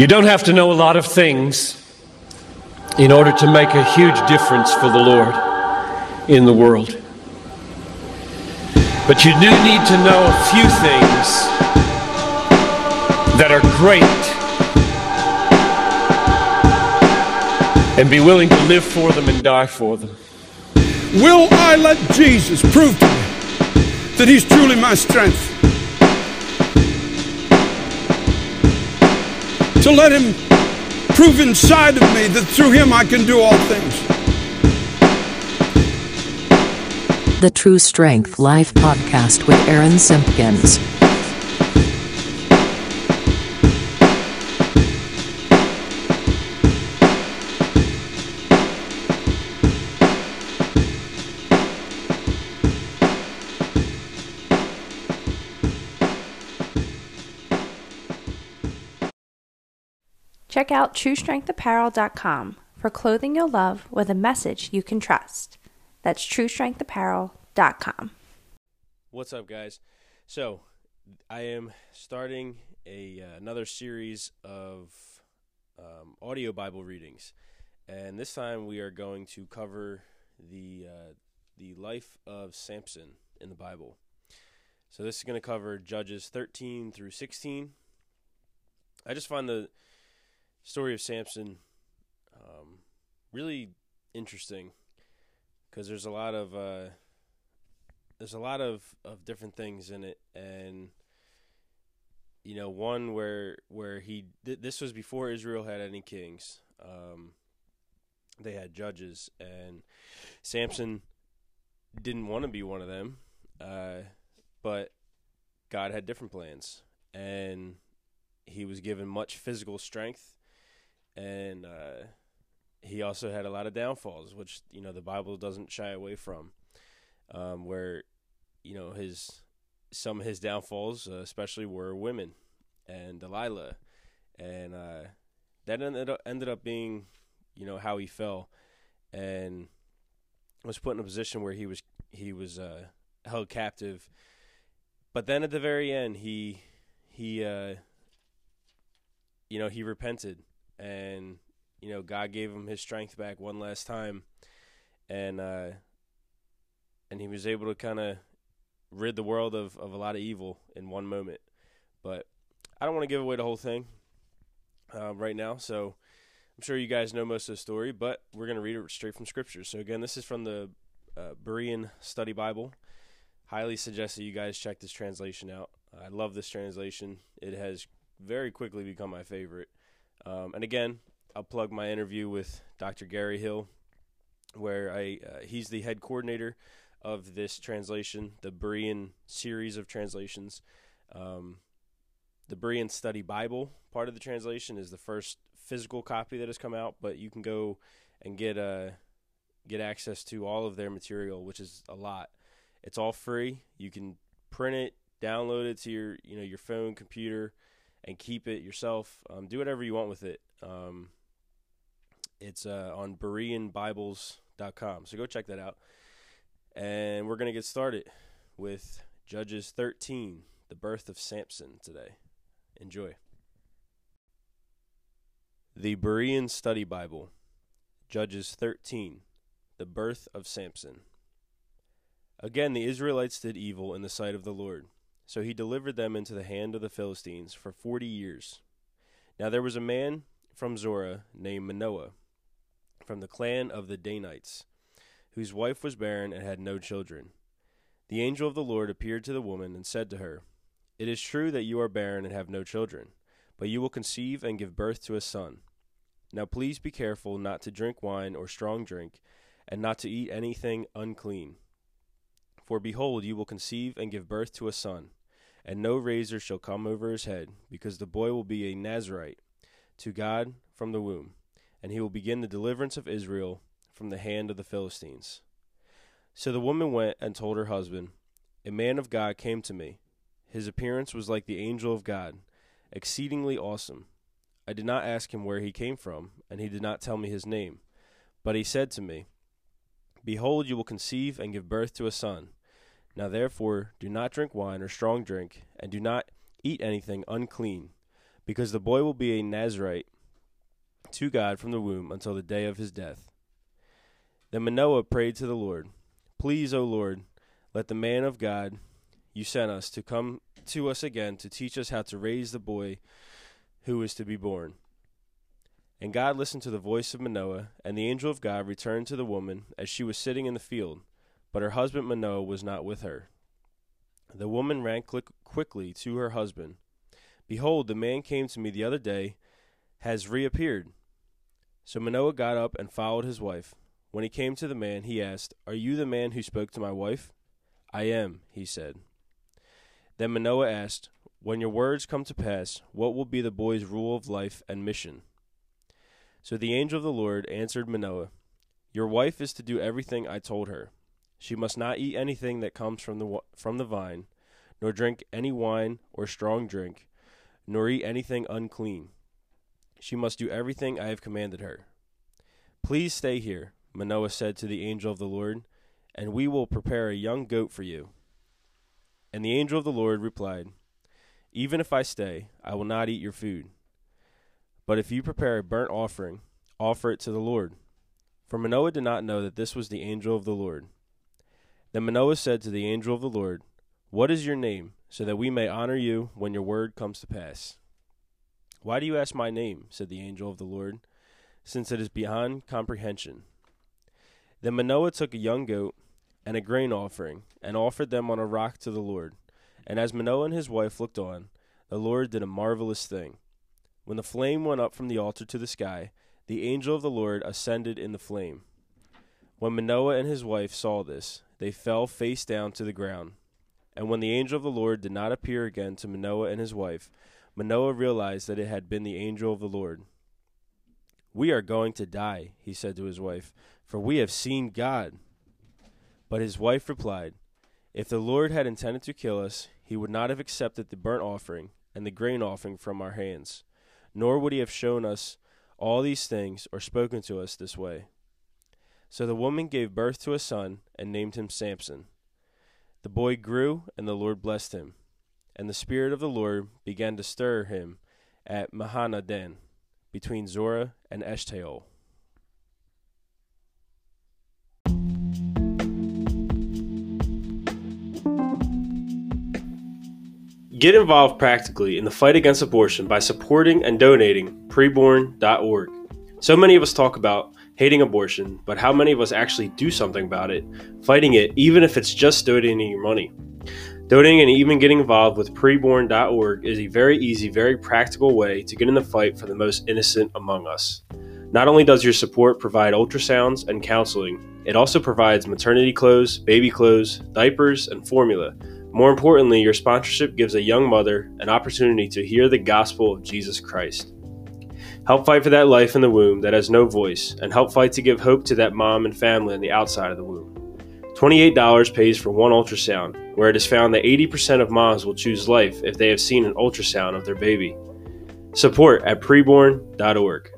You don't have to know a lot of things in order to make a huge difference for the Lord in the world. But you do need to know a few things that are great and be willing to live for them and die for them. Will I let Jesus prove to me that He's truly my strength? To let Him prove inside of me that through Him I can do all things. The True Strength Life podcast with Aaron Simpkins. Check out TrueStrengthApparel.com for clothing you'll love with a message you can trust. That's TrueStrengthApparel.com. What's up, guys? So, I am starting a uh, another series of um, audio Bible readings, and this time we are going to cover the uh, the life of Samson in the Bible. So, this is going to cover Judges 13 through 16. I just find the story of Samson um, really interesting because there's a lot of uh, there's a lot of, of different things in it, and you know one where where he th- this was before Israel had any kings. Um, they had judges, and Samson didn't want to be one of them, uh, but God had different plans, and he was given much physical strength and uh, he also had a lot of downfalls, which you know the Bible doesn't shy away from. Um, where you know his some of his downfalls, uh, especially were women and Delilah, and uh, that ended up, ended up being you know how he fell, and was put in a position where he was he was uh, held captive. But then at the very end, he he uh, you know he repented and you know God gave him his strength back one last time, and uh, and he was able to kind of rid the world of, of a lot of evil in one moment. But I don't want to give away the whole thing uh, right now, so I'm sure you guys know most of the story, but we're going to read it straight from Scripture. So again, this is from the uh, Berean Study Bible. Highly suggest that you guys check this translation out. I love this translation. It has very quickly become my favorite. Um, and again, I'll plug my interview with Dr. Gary Hill, where I uh, he's the head coordinator of this translation, the Berean series of translations. Um, the Berean Study Bible part of the translation is the first physical copy that has come out, but you can go and get uh, get access to all of their material, which is a lot. It's all free. You can print it, download it to your you know your phone, computer and keep it yourself. Um, do whatever you want with it. Um, it's uh, on BereanBibles.com. So go check that out. And we're going to get started with Judges 13, the birth of Samson today. Enjoy. The Berean Study Bible, Judges 13, the birth of Samson. Again, the Israelites did evil in the sight of the Lord so he delivered them into the hand of the Philistines for forty years. Now there was a man from Zorah named Manoah, from the clan of the Danites, whose wife was barren and had no children. The angel of the Lord appeared to the woman and said to her, It is true that you are barren and have no children, but you will conceive and give birth to a son. Now please be careful not to drink wine or strong drink, and not to eat anything unclean. For behold, you will conceive and give birth to a son and no razor shall come over his head, because the boy will be a Nazarite to God from the womb, and he will begin the deliverance of Israel from the hand of the Philistines. So the woman went and told her husband, A man of God came to me. His appearance was like the angel of God, exceedingly awesome. I did not ask him where he came from, and he did not tell me his name. But he said to me, Behold, you will conceive and give birth to a son now therefore do not drink wine or strong drink, and do not eat anything unclean, because the boy will be a Nazarite to God from the womb until the day of his death. Then Manoah prayed to the Lord, Please, O Lord, let the man of God you sent us to come to us again to teach us how to raise the boy who is to be born. And God listened to the voice of Manoah, and the angel of God returned to the woman as she was sitting in the field, but her husband Manoah was not with her. The woman ran quickly to her husband. Behold, the man came to me the other day, has reappeared. So Manoah got up and followed his wife. When he came to the man, he asked, Are you the man who spoke to my wife? I am, he said. Then Manoah asked, When your words come to pass, what will be the boy's rule of life and mission? So the angel of the Lord answered Manoah, Your wife is to do everything I told her. She must not eat anything that comes from the from the vine, nor drink any wine or strong drink, nor eat anything unclean. She must do everything I have commanded her. Please stay here, Manoah said to the angel of the Lord, and we will prepare a young goat for you. And the angel of the Lord replied, Even if I stay, I will not eat your food. But if you prepare a burnt offering, offer it to the Lord. For Manoah did not know that this was the angel of the Lord. Then Manoah said to the angel of the Lord, What is your name, so that we may honor you when your word comes to pass? Why do you ask my name? said the angel of the Lord, since it is beyond comprehension. Then Manoah took a young goat and a grain offering, and offered them on a rock to the Lord. And as Manoah and his wife looked on, the Lord did a marvelous thing. When the flame went up from the altar to the sky, the angel of the Lord ascended in the flame. When Manoah and his wife saw this, they fell face down to the ground. And when the angel of the Lord did not appear again to Manoah and his wife, Manoah realized that it had been the angel of the Lord. We are going to die, he said to his wife, for we have seen God. But his wife replied, If the Lord had intended to kill us, he would not have accepted the burnt offering and the grain offering from our hands nor would he have shown us all these things or spoken to us this way. So the woman gave birth to a son and named him Samson. The boy grew, and the Lord blessed him. And the Spirit of the Lord began to stir him at Mahaneh-dan, between Zorah and Eshtaol. Get involved practically in the fight against abortion by supporting and donating preborn.org. So many of us talk about hating abortion, but how many of us actually do something about it, fighting it, even if it's just donating your money? Donating and even getting involved with preborn.org is a very easy, very practical way to get in the fight for the most innocent among us. Not only does your support provide ultrasounds and counseling, it also provides maternity clothes, baby clothes, diapers, and formula more importantly, your sponsorship gives a young mother an opportunity to hear the gospel of Jesus Christ. Help fight for that life in the womb that has no voice, and help fight to give hope to that mom and family on the outside of the womb. $28 pays for one ultrasound, where it is found that 80% of moms will choose life if they have seen an ultrasound of their baby. Support at preborn.org.